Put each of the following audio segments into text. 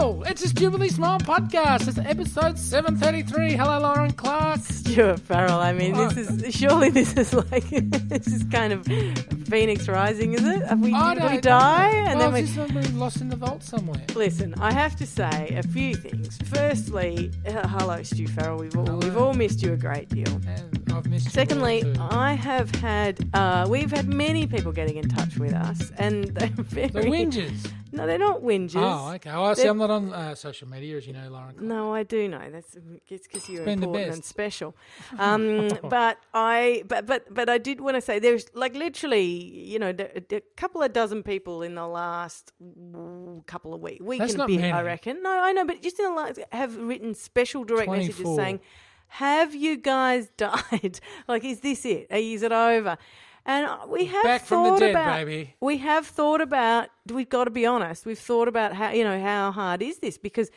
Hello, it's a stupidly small podcast. It's episode seven thirty three. Hello, Lauren Clark. Stuart Farrell. I mean, this is surely this is like this is kind of Phoenix Rising, is it? Have we, I did we die and well, then we one been lost in the vault somewhere. listen. I have to say a few things. Firstly, uh, hello, Stu Farrell. We've all, we've all missed you a great deal. And I've missed. Secondly, too. I have had uh, we've had many people getting in touch with us, and they're very the whinges. No, they're not whinges. Oh, okay. Oh, I see. They're- I'm not on uh, social media, as you know, Lauren. No, I do know. That's it's because you're been the important best. and special. Um, but I, but but but I did want to say there's like literally, you know, a couple of dozen people in the last mm, couple of weeks, week That's and a not bit, many. I reckon. No, I know, but just in the last have written special direct messages 24. saying, "Have you guys died? like, is this it? Is it over?" And we have Back from the thought dead, about, baby. we have thought about we've got to be honest we've thought about how you know how hard is this because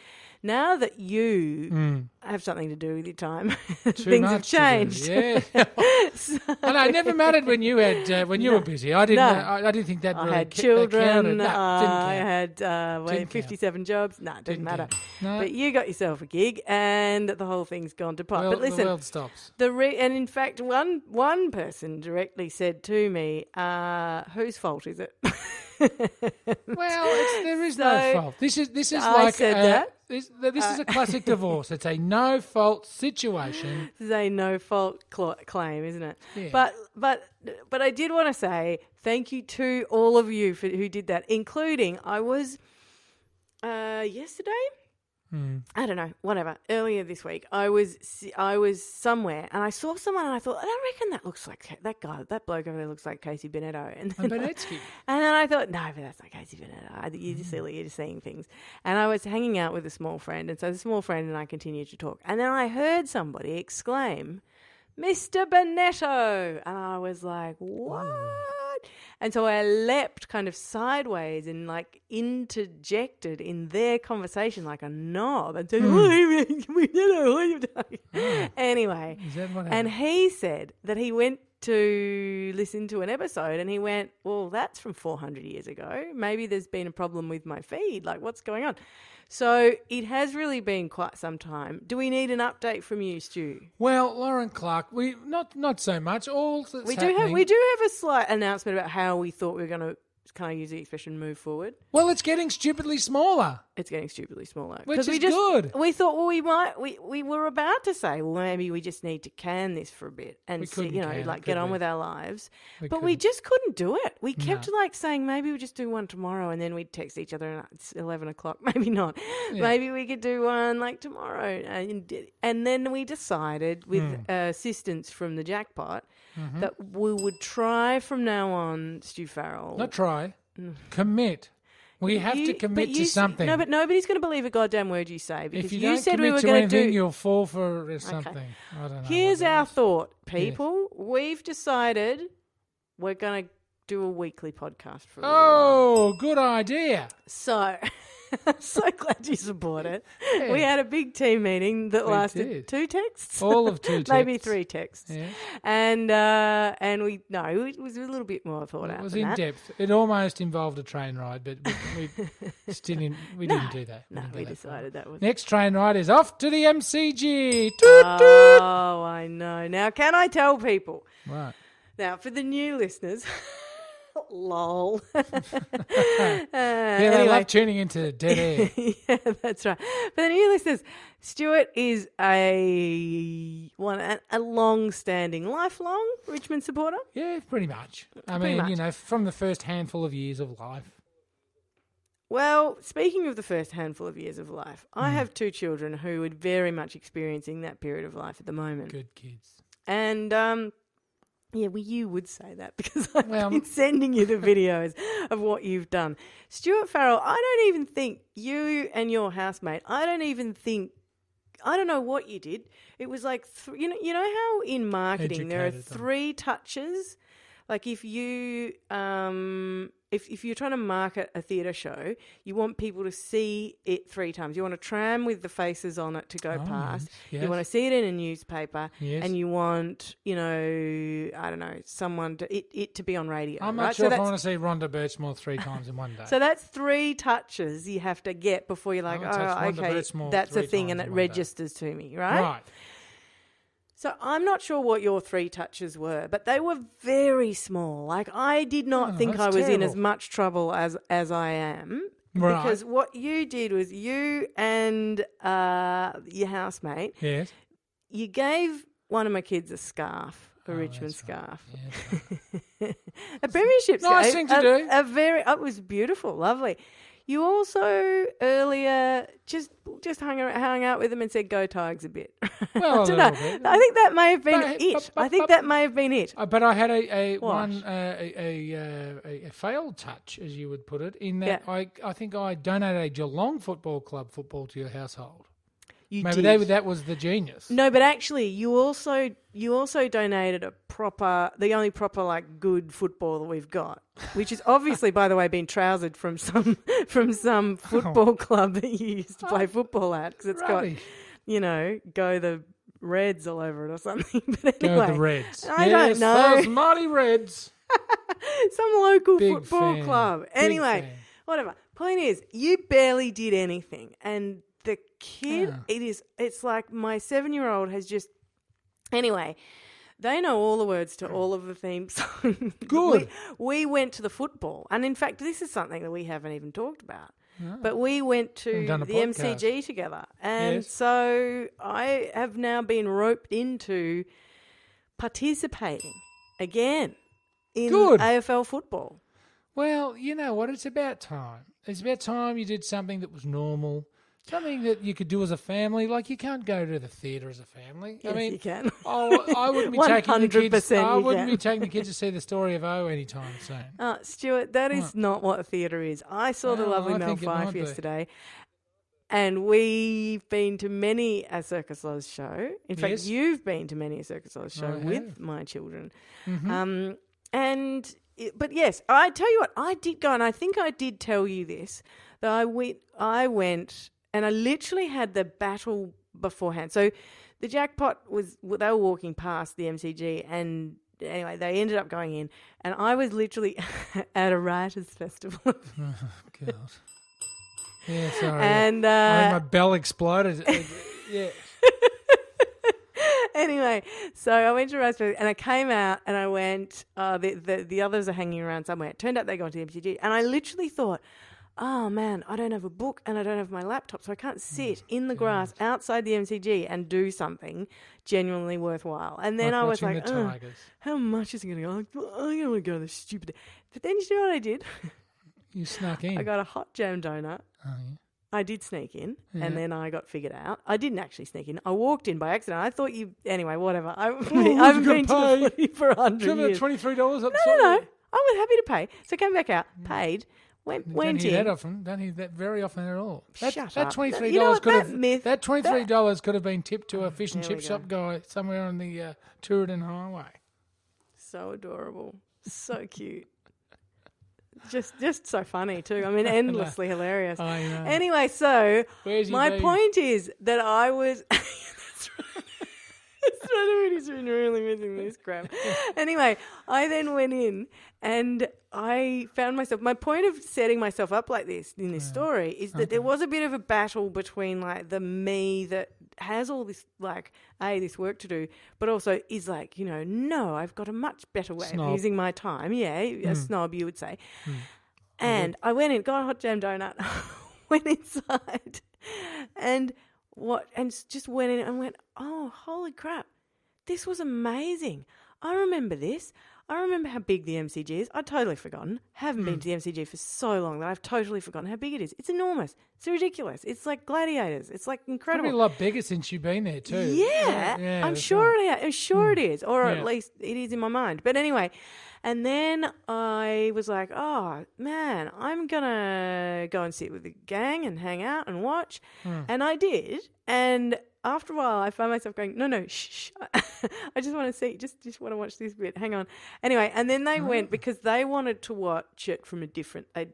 now that you have something to do with your time things have much to do. changed Yeah. I know. It never mattered when you had uh, when you were busy. I didn't. No. I, I didn't think that I really had ca- children. No, uh, didn't I had uh, wait, Didn't count. 57 jobs. No, it doesn't Didn't matter. No. But you got yourself a gig, and the whole thing's gone to pot. Well, but listen, the world stops. The re- and in fact, one one person directly said to me, uh, "Whose fault is it?" Well, it's, there is So, no fault. This is this is I like said uh, that. Uh, This, this is a classic divorce. It's a no fault situation. This is a no fault cl- claim, isn't it? Yeah. But but but I did want to say thank you to all of you for, who did that, including I was uh, yesterday. Hmm. I don't know, whatever. Earlier this week, I was I was somewhere and I saw someone and I thought, I don't reckon that looks like that guy, that bloke over there looks like Casey Bennetto. And then I- and then I thought, no, but that's not Casey Bennetto. I- You're just silly. You're just seeing things. And I was hanging out with a small friend, and so the small friend and I continued to talk. And then I heard somebody exclaim, "Mr. Bennetto!" And I was like, "What?" And so I leapt kind of sideways and like interjected in their conversation like a knob and said, "Hi, Bennetto, what are you doing?" Ah. Anyway, Is that what and he said that he went to listen to an episode and he went, Well, that's from 400 years ago. Maybe there's been a problem with my feed. Like, what's going on? So it has really been quite some time. Do we need an update from you, Stu? Well, Lauren Clark, we not not so much. All We do have we do have a slight announcement about how we thought we were going to. Can I use the expression move forward? Well, it's getting stupidly smaller. It's getting stupidly smaller. Which 'Cause we is just, good. We thought, well, we might. We, we were about to say, well, maybe we just need to can this for a bit and see, you know, can like get on we? with our lives. We but we couldn't. just couldn't do it. We kept No. like saying maybe we just do one tomorrow, and then we'd text each other, and it's eleven o'clock. Maybe not. Maybe we could do one like tomorrow, and and then we decided with Hmm. assistance from the jackpot Mm-hmm. that we would try from now on, Stu Farrell. Not try, commit. We have You- to commit to something. No, but nobody's going to believe a goddamn word you say because if you, don't said we were going to do. you'll fall for something. I don't know. Here's our thought, people. We've decided we're going to do a weekly podcast for a little while. Oh, good idea. So, I'm so glad you support it. Yeah. We had a big team meeting that We lasted did. two texts, All of two maybe three texts, Yeah. and uh, and we no, it was a little bit more thought out. It was in that. depth. It almost involved a train ride, but we, we still didn't, we didn't do that. No, didn't we that decided that was. Next train ride is off to the MCG. Oh, I know. Now, can I tell people? Right. Now, for the new listeners, lol. uh, Yeah, they anyway, love tuning into dead air. yeah, that's right. For the new listeners, Stuart is a one a, a long-standing, lifelong Richmond supporter. Yeah, pretty much. I Pretty mean, you know, from the first handful of years of life. Well, speaking of the first handful of years of life, I Hmm. have two children who are very much experiencing that period of life at the moment. Good kids. And um, yeah, well, you would say that because I've Well, been sending you the videos of what you've done. Stuart Farrell, I don't even think you and your housemate, I don't even think. I don't know what you did. It was like th- you know, you know how in marketing there are them. three touches Like if you um if if you're trying to market a theatre show, you want people to see it three times. You want a tram with the faces on it to go Oh, past. yes, You want to see it in a newspaper, Yes. and you want you know I don't know someone to it, it to be on radio. I'm not right? sure so if I want to see Rhonda Burchmore three times in one day. so that's three touches you have to get before you're like, oh, okay, Burchmore that's a thing, and it one day. registers to me, right? right. So I'm not sure what your three touches were, but they were very small. Like I did not Oh, think I was in as much trouble as as I am. Right. Because what you did was you and uh, your housemate, Yes. you gave one of my kids a scarf, a Oh, Richmond that's right. scarf, Yeah. a premiership Nice scarf. thing to a, do. A very, it was beautiful, lovely. You also earlier just just hung around, hung out with them and said "Go Tigers" a bit. Well, I a bit. I think that may have been But- it. but- I think but- that may have been it. Uh, but I had a, a one uh, a, a, uh, a, a failed touch, as you would put it, in that Yeah. I I think I donated a Geelong Football Club football to your household. You Maybe did. that that was the genius. no, but actually, you also you also donated a proper, the only proper like good football that we've got, which is obviously, by the way, been trousered from some from some oh. football club that you used to play oh, football at because it's got you know go the Reds all over it or something. But Go anyway, the Reds. I yes, don't know. Those mighty Reds. some local Big football fan. club. Anyway, whatever. Point is, you barely did anything, and the kid, Ah. it is. It's like my seven-year-old has just. Anyway, they know all the words to all of the theme songs. Good. We, we went to the football, and in fact, this is something that we haven't even talked about. But we went to Haven't done a the podcast. MCG together, and Yes. so I have now been roped into participating again in Good. AFL football. Well, you know what? It's about time. It's about time you did something that was normal, something that you could do as a family. Like you can't go to the theatre as a family. Yes, I mean, you can. oh, I wouldn't be taking the kids. I wouldn't be taking the kids to see the story of O anytime soon. Uh, Stuart, that is What? not what a theatre is. I saw the lovely I Mel Fife be. yesterday, and we've been to many a Circus Oz show. In fact, Yes. you've been to many a Circus Oz show I with have. my children. Mhm. Um, and but yes, I tell you what, I did go, and I think I did tell you this that I went, I went, and I literally had the battle beforehand. So the jackpot was they were walking past the MCG, and anyway, they ended up going in, and I was literally at a writers' festival, Oh, God. Yeah, sorry. and uh, my bell exploded. Yeah. anyway, so I went to Raspberry and I came out and I went, uh, the, the, the others are hanging around somewhere. It turned out they'd gone to the MCG. And I literally thought, oh man, I don't have a book and I don't have my laptop, so I can't oh sit in the grass outside the MCG and do something genuinely worthwhile. And then Like I was watching like, the "Ugh, Tigers. how much is it going to go? I'm going to go to the stupid. But then you know what I did? You snuck in. I got a hot jam donut. oh, yeah. I did sneak in, and then I got figured out. I didn't actually sneak in. I walked in by accident. I thought you. Anyway, whatever. I, I haven't been to the footy for a hundred years. that twenty-three dollars? no, no, no. I was happy to pay. So came back out, paid, went Don't hear that often. Don't hear that very often at all. That, Shut that up. twenty three dollars could that have myth- that twenty three dollars could have been tipped to a fish and There we chip go. shop guy somewhere on the uh, Tooradin Highway. So adorable, so cute. Just, just so funny too. I mean, endlessly hilarious. I know. Anyway, so Where's my point is that I was. That's right. He's been really missing this crap. anyway, I then went in and I found myself. My point of setting myself up like this in this story is that there was a bit of a battle between like the me that has all this like a this work to do, but also is like you know no, I've got a much better way Snob. of using my time. Yeah, a hmm. snob you would say. Hmm. And I went in, got a hot jam donut, went inside, and what, and just went in and went, oh, holy crap, this was amazing. I remember this. I remember how big the MCG is. I'd totally forgotten. Haven't been hmm. to the MCG for so long that I've totally forgotten how big it is. It's enormous. It's ridiculous. It's like gladiators. It's like incredible. Probably a lot bigger since you've been there too. Yeah, yeah I'm sure right. it. I'm sure it hmm. is, or Yeah. at least it is in my mind. But anyway, And then I was like, oh man, I'm gonna go and sit with the gang and hang out and watch. Hmm. And I did. And after a while, I found myself going, no, no, shh, shh. I just want to see, just just want to watch this bit. Hang on. Anyway, and then they went because they wanted to watch it from a different. A,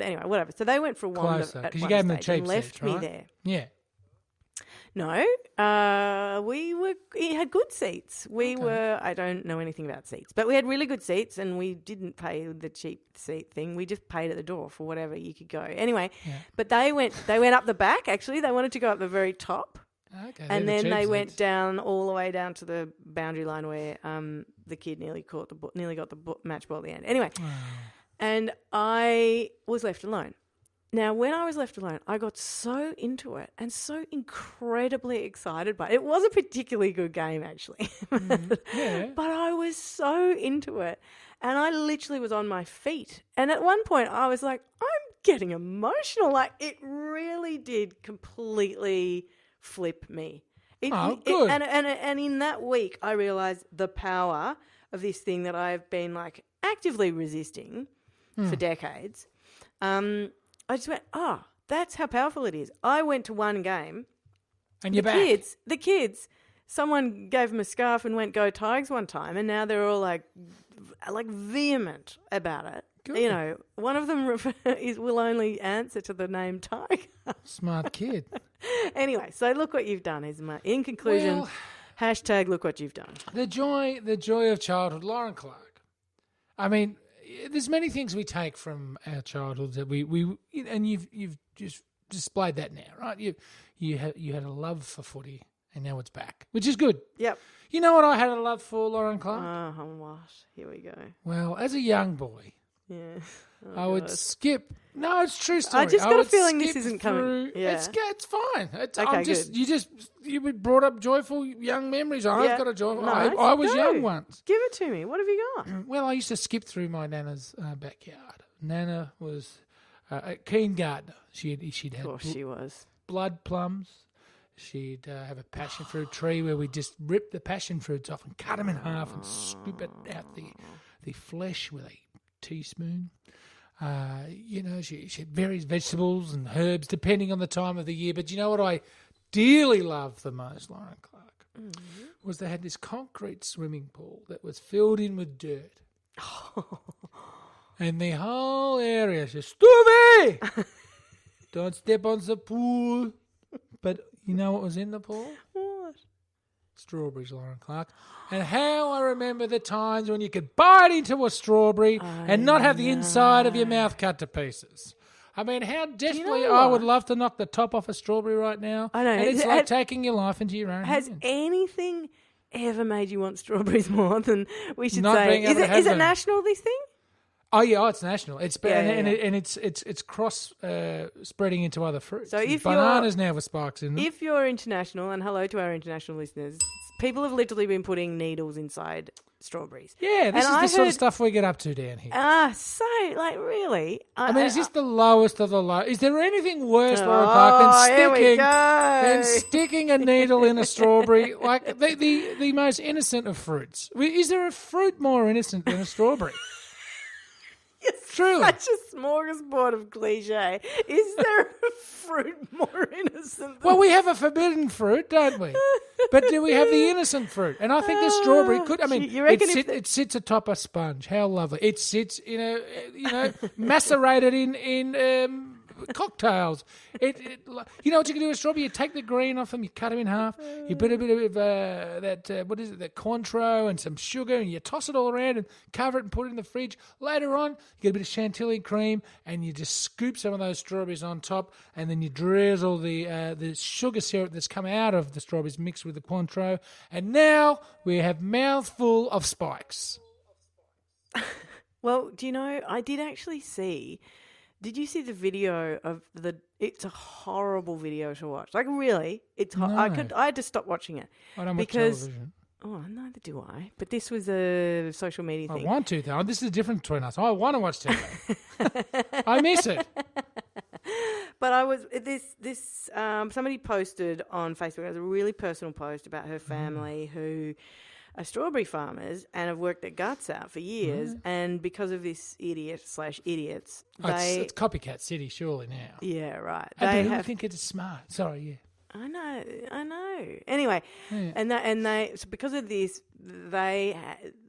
anyway, whatever. So they went for a wander Closer, at 'cause you one gave them the stage and cheap left seats, me right? there. Yeah. No, uh, we were we had good seats. We Okay. were I don't know anything about seats, but we had really good seats, and we didn't pay the cheap seat thing. We just paid at the door for whatever you could go. Anyway, Yeah. but they went they went up the back. Actually, they wanted to go up the very top, Okay. and then the they went down all the way down to the boundary line where um the kid nearly caught the ball, nearly got the bo- match ball at the end. Anyway, and I was left alone. Now, when I was left alone, I got so into it and so incredibly excited by it. It was a particularly good game, actually. Yeah. but I was so into it. And I literally was on my feet. And at one point, I was like, I'm getting emotional. Like, it really did completely flip me. It, Oh, it- good. and, and, and in that week, I realized the power of this thing that I've been like actively resisting Hmm. for decades. Um, I just went, oh, that's how powerful it is. I went to one game And you're the back. kids, the kids, someone gave them a scarf and went go Tigers one time, and now they're all like, like vehement about it. Good. You know, one of them refer- is will only answer to the name Tiger. Smart kid. anyway, so look what you've done. Is my in conclusion. Well- hashtag look what you've done. the joy, the joy of childhood. Lauren Clark. I mean, there's many things we take from our childhoods that we we and you've you've just displayed that now, right? You you had you had a love for footy, and now it's back, which is good. Yep. You know what I had a love for, Lauren Clark? Ah, oh, what? Here we go. well, as a young boy, Yeah. I would skip. No, it's true story. I just got a feeling this isn't coming- yeah. it's it's fine. It's, Okay, I'm just good. you just you were brought up joyful young memories. I've Yeah. got a joyful. Nice. I, I was Go. young once. Give it to me. What have you got? Well, I used to skip through my nana's uh, backyard. Nana was uh, a keen gardener. She'd she'd Of had course bl- she was. blood plums. She'd uh, have a passion fruit tree where we just rip the passion fruits off and cut them in half and scoop it out the the flesh with a teaspoon. Uh, you know, she, she had various vegetables and herbs depending on the time of the year. But you know what I dearly loved the most, Lauren Clark, was they had this concrete swimming pool that was filled in with dirt. and the whole area just, Stubby! Don't step on the pool. But you know what was in the pool? Strawberries, Lauren Clark. And how I remember the times when you could bite into a strawberry and not have the inside of your mouth cut to pieces. I mean, how desperately know I would love to knock the top off a strawberry right now. I know. And it's Has- like taking your life into your own Has anything ever made you want strawberries more than we should Not say? Is it, have is it them. national? This thing? Oh yeah, oh, it's national. It's Yeah, and, yeah, and. It, and it's it's it's cross uh, spreading into other fruits. So if bananas now with spikes in them. If you're international, and hello to our international listeners, people have literally been putting needles inside strawberries. yeah, this and is I the sort of stuff we get up to down here. Ah, so like really? I mean, is this the lowest of the low? Is there anything worse, Lauren Clark, Oh, than sticking than sticking a needle in a strawberry? Like the, the the most innocent of fruits. Is there a fruit more innocent than a strawberry? Truly. Such a smorgasbord of cliche. Is there a fruit more innocent? Than Well, we have a forbidden fruit, don't we? But do we have the innocent fruit? And I think the strawberry could. I mean, You reckon it, if sit, the- it sits atop a sponge. How lovely! It sits in a you know macerated in in um, cocktails. It, it you know what you can do with strawberry? You take the green off them, you cut them in half, you put a bit of uh, that uh, what is it, that Cointreau and some sugar, and you toss it all around and cover it and put it in the fridge. Later on, you get a bit of chantilly cream, and you just scoop some of those strawberries on top, and then you drizzle the uh, the sugar syrup that's come out of the strawberries mixed with the Cointreau, and now we have mouthful of spikes. Well, do you know? I did actually see. Did you see the video of the? It's a horrible video to watch. Like really, it's. Ho- I could. I had to stop watching it. I don't watch Because- television. Oh, neither do I. But this was a social media thing. I want to though. This is the difference between us. I want to watch TV. I miss it. But I was this this um, somebody posted on Facebook. It was a really personal post about her family who are strawberry farmers and have worked their guts out for years. And because of this idiot slash idiots, Oh, it's, they it's copycat city, surely now. yeah right They they have think it's smart. Sorry, yeah. I know, I know. Anyway, and that and they so because of this, they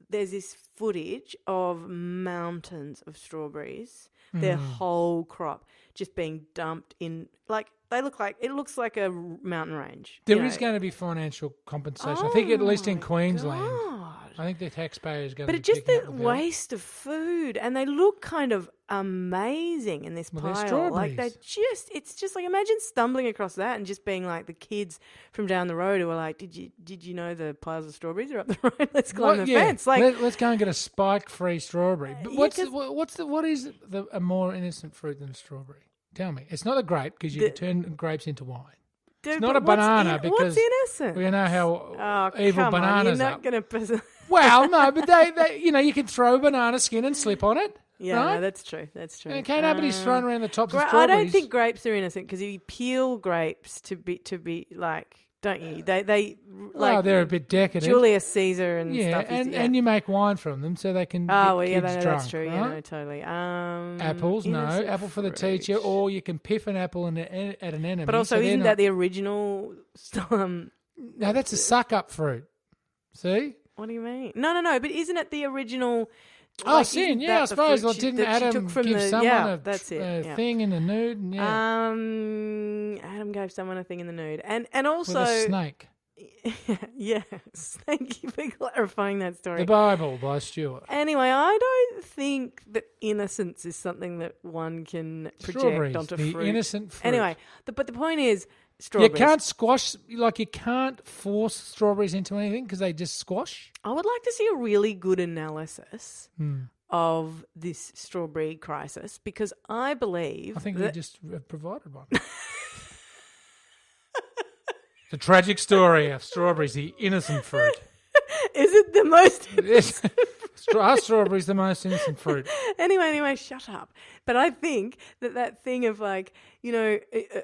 there's this footage of mountains of strawberries, their Hmm. whole crop just being dumped in like they look like it looks like a mountain range. There is know. going to be financial compensation. I think at least in Oh Queensland. God. I think the taxpayer is going But to be it's just the the waste of food, and they look kind of amazing in this Well, they're pile. Like they just, it's just like imagine stumbling across that and just being like the kids from down the road who are like, "Did you did you know the piles of strawberries are up the road? Let's climb What- the yeah, fence." Like, Let, us go and get a spike-free strawberry. Uh, but yeah, the, what's the what is the, a more innocent fruit than a strawberry? Tell me. It's not a grape because you The- can turn grapes into wine. dude, not a banana in- because what's innocent? We know how oh, evil on, bananas you're are. to. Well, no, but they, they, you know, you can throw banana skin and slip on it. yeah, right? no, that's true. That's true. Okay, nobody's Um, throwing around the tops of Gra- I don't think grapes are innocent because you peel grapes to be to be like, don't you? They they well, like they're a bit decadent. Julius Caesar and yeah, stuff. is- and, yeah. and you make wine from them so they can oh get well, yeah, that, drunk, that's true. Yeah, no, totally. Um, Apples, no. Apple for the fruit. teacher, or you can piff an apple in a, at an enemy. But also, so isn't not- that the original? Um, No, that's a suck-up fruit. See? what do you mean? No, no, no. But isn't it the original? Oh, like, sin. Yeah, I suppose. Well, didn't Adam give the, someone yeah, a, that's it. a yeah. thing in the nude? Yeah, Um, Adam gave someone a thing in the nude, and and also snake. yes. Thank you for clarifying that story. The Bible by Stuart. Anyway, I don't think that innocence is something that one can project onto the fruit. innocent fruit. Anyway, the, but the point is, you strawberries. can't squash like you can't force strawberries into anything because they just squash. I would like to see a really good analysis Hmm. of this strawberry crisis because I believe I think we that just have provided one. the tragic story of strawberries, the innocent fruit. is it the most. Yes. Are strawberries the most innocent fruit? anyway, anyway, shut up. But I think that that thing of like, you know,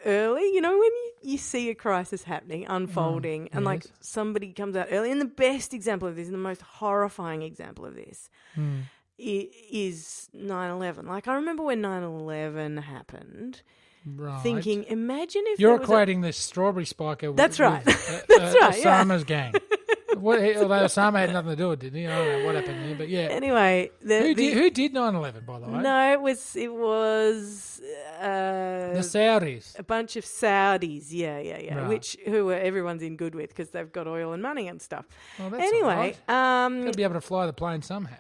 early, you know, when you, you see a crisis happening, unfolding, and like somebody comes out early, and the best example of this, and the most horrifying example of this, i- is 9 11. Like, I remember when 9 11 happened, Right. thinking, imagine if You're was a- equating the strawberry spiker with, That's right. with, uh, That's uh, right, yeah. Osama's gang. what, although Osama had nothing to do with it, did he? I don't know what happened there, but yeah. Anyway, the, Who the- did, who did 9-11, by the way? no, it was it was uh, The Saudis. a bunch of Saudis, yeah, yeah, yeah, Right. which who everyone's in good with because they've got oil and money and stuff. Well, that's anyway, right. um, Got to be able to fly the plane somehow.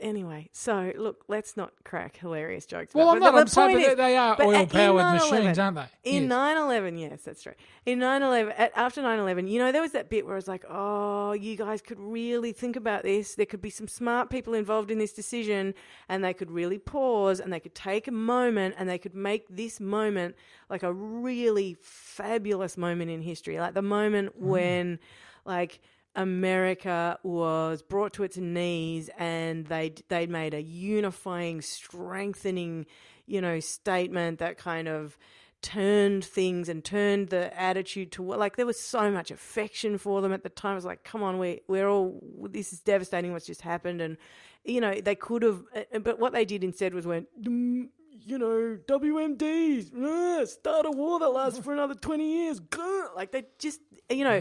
Anyway, so look, let's not crack hilarious jokes. Well, about I'm not. I'm saying they are but oil-powered machines, aren't they? In Yes. 9 11, yes, that's right. In 9 11, after 9 11, you know, there was that bit where I was like, oh, you guys could really think about this. There could be some smart people involved in this decision, and they could really pause and they could take a moment and they could make this moment like a really fabulous moment in history. Like the moment mm. when, like, America was brought to its knees and they they made a unifying, strengthening, you know, statement that kind of turned things and turned the attitude to like there was so much affection for them at the time. It was like, come on, we we're all this is devastating what's just happened, and you know they could have, uh, but what they did instead was went. "Mm, You know, WMDs, uh, start a war that lasts for another 20 years. grr." Like, they just, you know.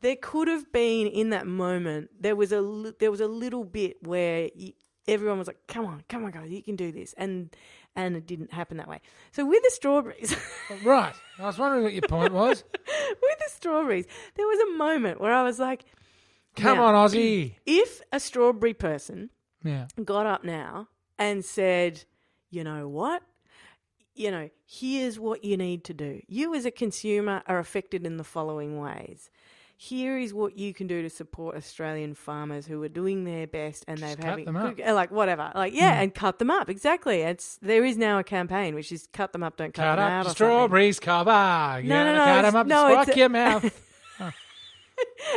There could have been in that moment there was a there was a little bit where everyone was like come on come on guys you can do this and and it didn't happen that way so with the strawberries Right. I was wondering what your point was. with the strawberries there was a moment where i was like Come on, Aussie. if a strawberry person Yeah. got up now and said you know what you know here's what you need to do you as a consumer are affected in the following ways here is what you can do to support Australian farmers who are doing their best and they've having them up. Like whatever, like yeah, and cut them up. Exactly. It's there is now a campaign which is cut them up, don't cut, Cut them up out. the strawberries, cover. You No, no, no, Cut them up, no, a- your mouth.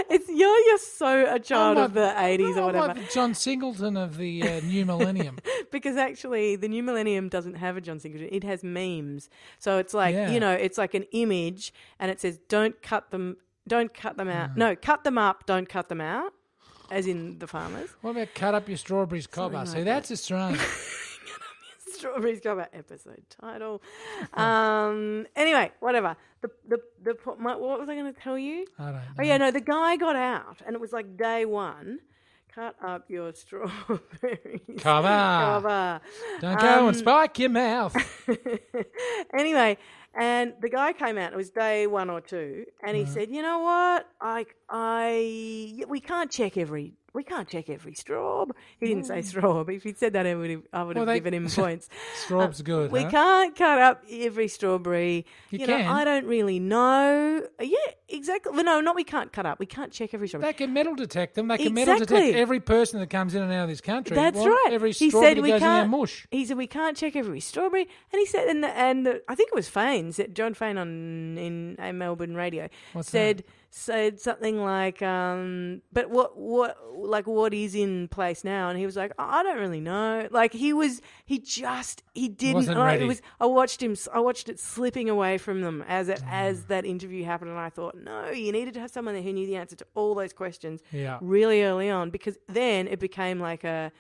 It's you're you're so a child I'm of the eighties or whatever. like John Singleton of the uh, new millennium. because actually the new millennium doesn't have a John Singleton. It has memes. So it's like Yeah. you know, it's like an image, and it says, "Don't cut them, don't cut them out. No, cut them up. Don't cut them out." as in the farmers. What about cut up your strawberries cobber? Something See, like that's Australian. Strawberries cover episode title. Um. Anyway, whatever. The the the po- my, what was I going to tell you? I don't know. Oh yeah, no. The guy got out, and it was like day one. Cut up your strawberries. Cover. Cover. Don't go Um, and spike your mouth. anyway, and the guy came out. It was day one or two, and he mm-hmm. said, "You know what? I, I, we can't check every, we can't check every straw." He didn't say straw, but if he'd said that, I would have, I would have Well, they- given him points. Straw's good. Uh, We huh? can't cut up every strawberry. You know, can. I don't really know. Uh, Yeah, exactly. Well, no, not we can't cut up. We can't check every strawberry. They can metal detect them. They can metal detect every person that comes in and out of this country. That's Well, right. Every he strawberry said we goes can't. in their mush. He said we can't check every strawberry, and he said, and the, and the, I think it was said Jon Faine on in uh, Melbourne radio What's said said something like, um, but what what like what is in place now? And he was like, I don't really know. Like he was, he just he didn't. Wasn't I, ready. It was. I watched him. I watched it slipping away from them as it Mm. as that interview happened, and I thought, no, you needed to have someone there who knew the answer to all those questions Yeah. really early on because then it became like a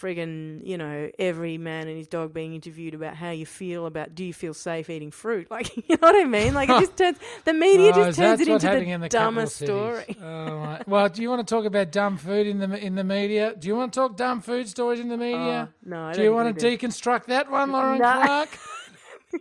friggin' you know every man and his dog being interviewed about how you feel about do you feel safe eating fruit like you know what I mean like it just turns the media Oh, just turns it into the, in the dumbest story Oh. Well, do you want to talk about dumb food in the in the media? Do you want to talk dumb food stories in the media? Oh, no I do you want to do. deconstruct that one, Lauren No. Clark?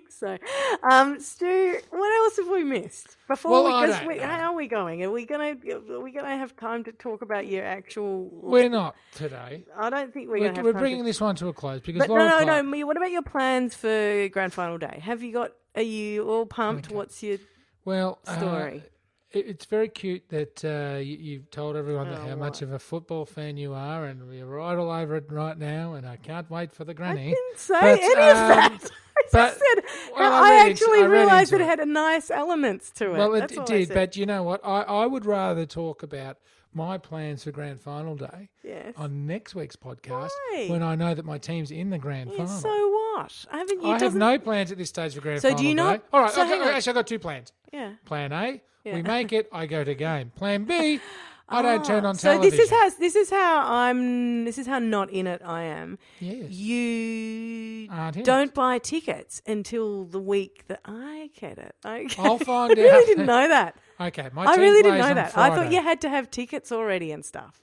So um Stu what else have we missed before Well, we, I 'cause don't we, how are we going are we gonna are we gonna have time to talk about your actual We're not today. I don't think we're, We're, gonna have we're bringing to this one to a close because But no, no, Clark, no. What about your plans for grand final day? Have you got? Are you all pumped? Okay. What's your well, uh, story? it, it's very cute that uh, you, you've told everyone that Oh, how much of a football fan you are, and we're right all over it right now. And I can't wait for the I granny. didn't say But, any of um, that. I just said well, I I, read actually I realised that it it. had a nice elements to it. Well, it, it did, but you know what? I, I would rather talk about my plans for grand final day yes. on next week's podcast Why? when I know that my team's in the grand Yeah, final. so what? Haven't you? I have doesn't- no plans at this stage for grand So do final you not- day. All right, so okay, hang on. actually, I've got two plans. Yeah. Plan A, Yeah. we make it, I go to game. Plan B, I don't turn Ah, on so television. this is how this is how I'm. This is how not in it I am. Yes. You Aren't in it. don't buy tickets until the week that I get it. Okay. I'll find I really out. didn't know that. Okay, my I team really didn't plays know on that. I thought you had to have tickets already and stuff.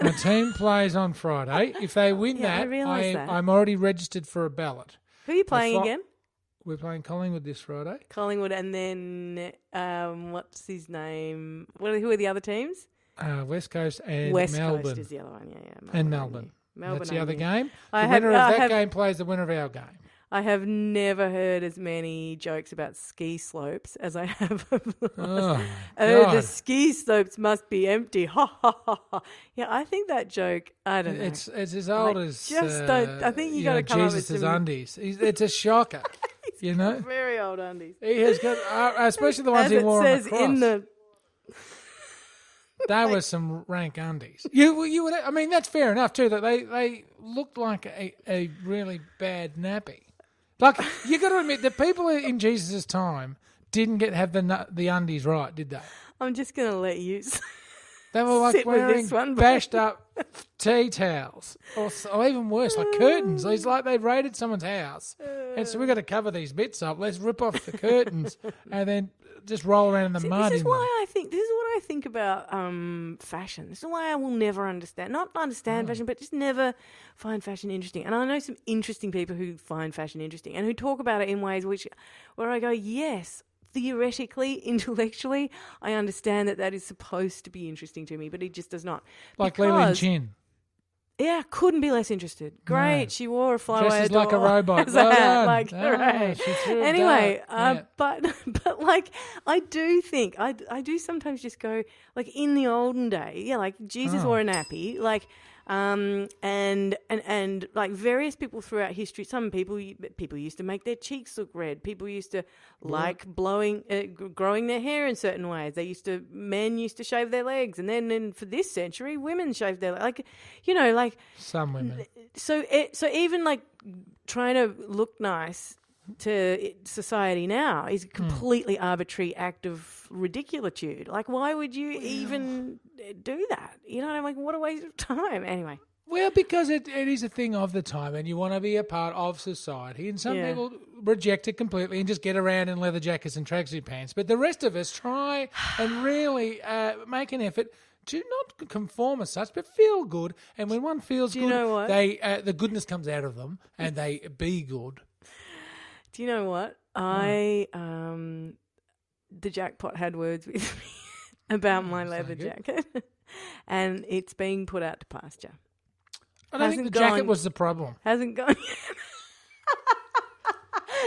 My team plays on Friday. If they win Yeah, I that, realise that. I'm already registered for a ballot. Who are you playing Fri- again? We're playing Collingwood this Friday. Collingwood, and then um, what's his name? What are, who are the other teams? Uh, West Coast and West Melbourne. Coast is the other one. Yeah, yeah. and. Melbourne. Melbourne. That's the other game. The I have- winner of that have- game plays the winner of our game. I have never heard as many jokes about ski slopes as I have. the Oh, oh, the ski slopes must be empty. Ha ha ha ha. Yeah, I think that joke. I don't know. It's it's as old as just uh, don't- I think you gotta know, come up with Jesus' some- undies. He's, it's a shocker, you know. very old undies. He has got, uh, especially the ones he it wore says on the cross. in the They were some rank undies. You you would. I mean, that's fair enough too. That they they looked like a, a really bad nappy. Like you got to admit, the people in Jesus' time didn't get have the nu- the undies right, did they? I'm just gonna let you. s- They were like Sit with wearing this one, bashed up tea towels, or, s- or even worse, like curtains. It's like they raided someone's house, and so we got to cover these bits up. Let's rip off the curtains and then just roll around in the See, mud. this is why I think this is what I think about um, fashion. This is why I will never understand, not understand Oh. fashion, but just never find fashion interesting. And I know some interesting people who find fashion interesting and who talk about it in ways which, where I go, yes. Theoretically, intellectually, I understand that that is supposed to be interesting to me, but it just does not. like Because- Chin. Yeah, couldn't be less interested. Great, No. she wore a flyaway Dresses like a robot. as Well a hat, done. like Ah, hooray. she threw Anyway, uh, Yeah. but but like I do think I, I do sometimes just go like in the olden day, yeah, like Jesus Oh. wore a nappy, like um and and and like various people throughout history. Some people people used to make their cheeks look red. People used to like blowing uh, growing their hair in certain ways. They used to men used to shave their legs, and then in, for this century, women shaved their like you know like Some women. so it, so even like trying to look nice to society now is Hmm. a completely arbitrary act of ridiculitude. Like, why would you even uh, do that? You know I'm like? What a waste of time. Anyway, Well, because it, it is a thing of the time, and you want to be a part of society. And some Yeah. people reject it completely and just get around in leather jackets and tracksuit pants. But the rest of us try and really uh, make an effort to not conform as such, but feel good. And when one feels good, they uh, the goodness comes out of them, and they be good. Do you know what? I um, the jackpot had words with me about my so leather good. jacket, and it's being put out to pasture. I don't think Hasn't the jacket gone- was the problem. Hasn't gone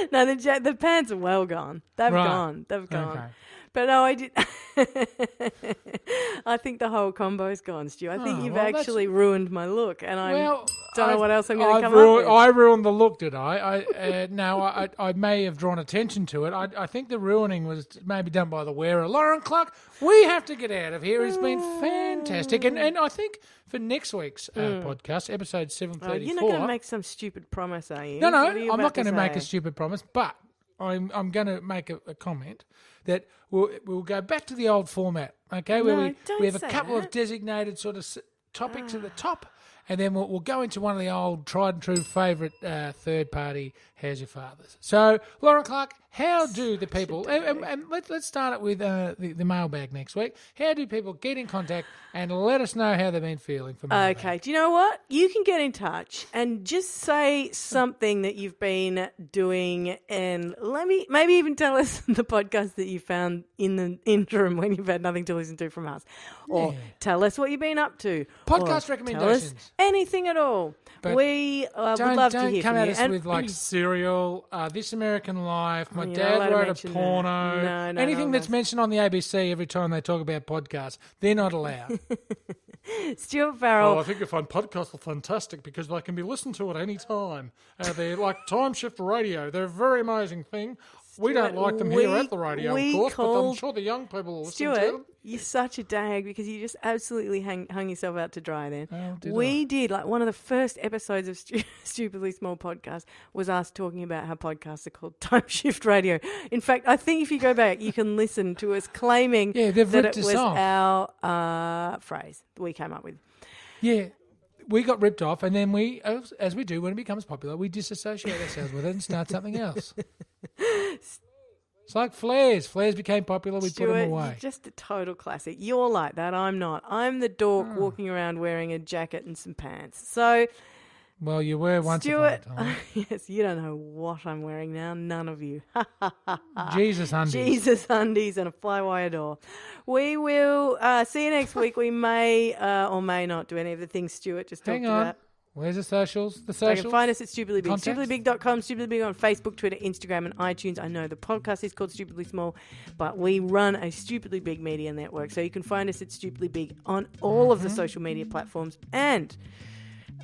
yet. no, the ja- the pants are well gone. They've Right. gone. They've gone. Okay. But no, I did. I think the whole combo's gone, Stu. I think Oh, you've well, that's- actually ruined my look, and I Well, don't know I've- what else I'm going to come ruined, up with. I ruined the look, did I? I uh, no, I, I may have drawn attention to it. I, I think the ruining was maybe done by the wearer, Lauren Clark. We have to get out of here. It's been fantastic, and and I think for next week's uh, podcast, episode seven Oh, thirty you're not going to make some stupid promise, are you? No, no, I'm not going to make a stupid promise, but I'm I'm going to make a, a comment that we'll we'll go back to the old format, okay? Where No, we we have a couple of designated sort of topics at the top, and then we'll, we'll go into one of the old tried and true favourite uh, third party. How's your father's? So, Lauren Clark, how do the people? And, and, and let's let's start it with uh, the the mailbag next week. How do people get in contact and let us know how they've been feeling for mailbag? Okay, do you know what? You can get in touch and just say something that you've been doing, and let me maybe even tell us the podcast that you found in the interim when you've had nothing to listen to from us, or Yeah. tell us what you've been up to. Podcast or Tell us recommendations. anything at all. But we uh, would love to hear come from at you. us And- with like Serial, uh, This American Life. My you're not allowed dad to wrote a mention that. porno. No, no, anything no, that's that's- mentioned on the ABC every time they talk about podcasts, they're not allowed. Stuart Farrell. Oh, I think you find podcasts are fantastic because they can be listened to at any time. Uh, they're like time shift radio. They're a very amazing thing. We don't like them here at the radio, of course, but I'm sure the young people will listen to Stuart, them. you're such a dag because you just absolutely hang, hung yourself out to dry then. Oh, did we did, like, one of the first episodes of Stu- Stupidly Small Podcast was us talking about how podcasts are called Time Shift Radio. In fact, I think if you go back, you can listen to us claiming Yeah, they've that ripped it us was off. our uh, phrase that we came up with. Yeah. We got ripped off, and then we, as we do when it becomes popular, we disassociate ourselves with it and start something else. It's like flares. Flares became popular. We put them away. just a total classic. You're like that. I'm not. I'm the dork Ah. walking around wearing a jacket and some pants. So, Well, you were once Stuart, upon a time. yes, you don't know what I'm wearing now. None of you. Jesus undies. Jesus undies and a flywire door. We will uh, see you next week. We may uh, or may not do any of the things Stuart just Hang talked on. about. Where's the socials? The You socials? can find us at Stupidly Big. Contact? StupidlyBig.com, Stupidly Big on Facebook, Twitter, Instagram, and iTunes. I know the podcast is called Stupidly Small, but we run a Stupidly Big media network. So you can find us at Stupidly Big on all of the mm-hmm. social media platforms and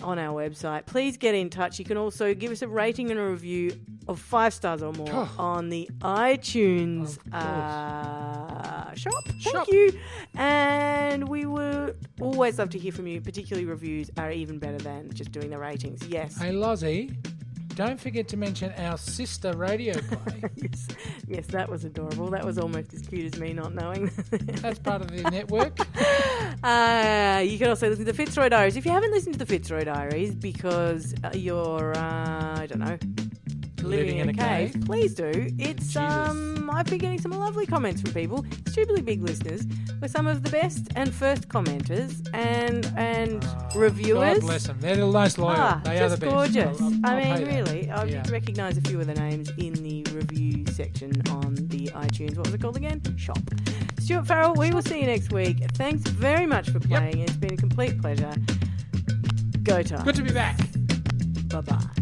on our website. Please get in touch. You can also give us a rating and a review of five stars or more Oh. on the iTunes uh, shop. Thank Shop. you. And we would always love to hear from you, particularly reviews are even better than just doing the ratings. Yes. Hey, Lozzie, don't forget to mention our sister radio play. yes, yes, that was adorable. That was almost as cute as me not knowing. That's part of the network. uh, you can also listen to the Fitzroy Diaries. If you haven't listened to the Fitzroy Diaries because uh, you're, uh, I don't know, living, in, a, cave, please do. It's um, I've been getting some lovely comments from people, stupidly big listeners, with some of the best and first commenters and and reviewers. God bless them. They're the most loyal. Ah, they are just the best. gorgeous. I'll- I'll- I I'll mean, really, I Yeah. recognise a few of the names in the review section on the iTunes. What was it called again? Shop. Stuart Farrell, we will see you next week. Thanks very much for playing. It's been a complete pleasure. Go time. Good to be back. Bye bye.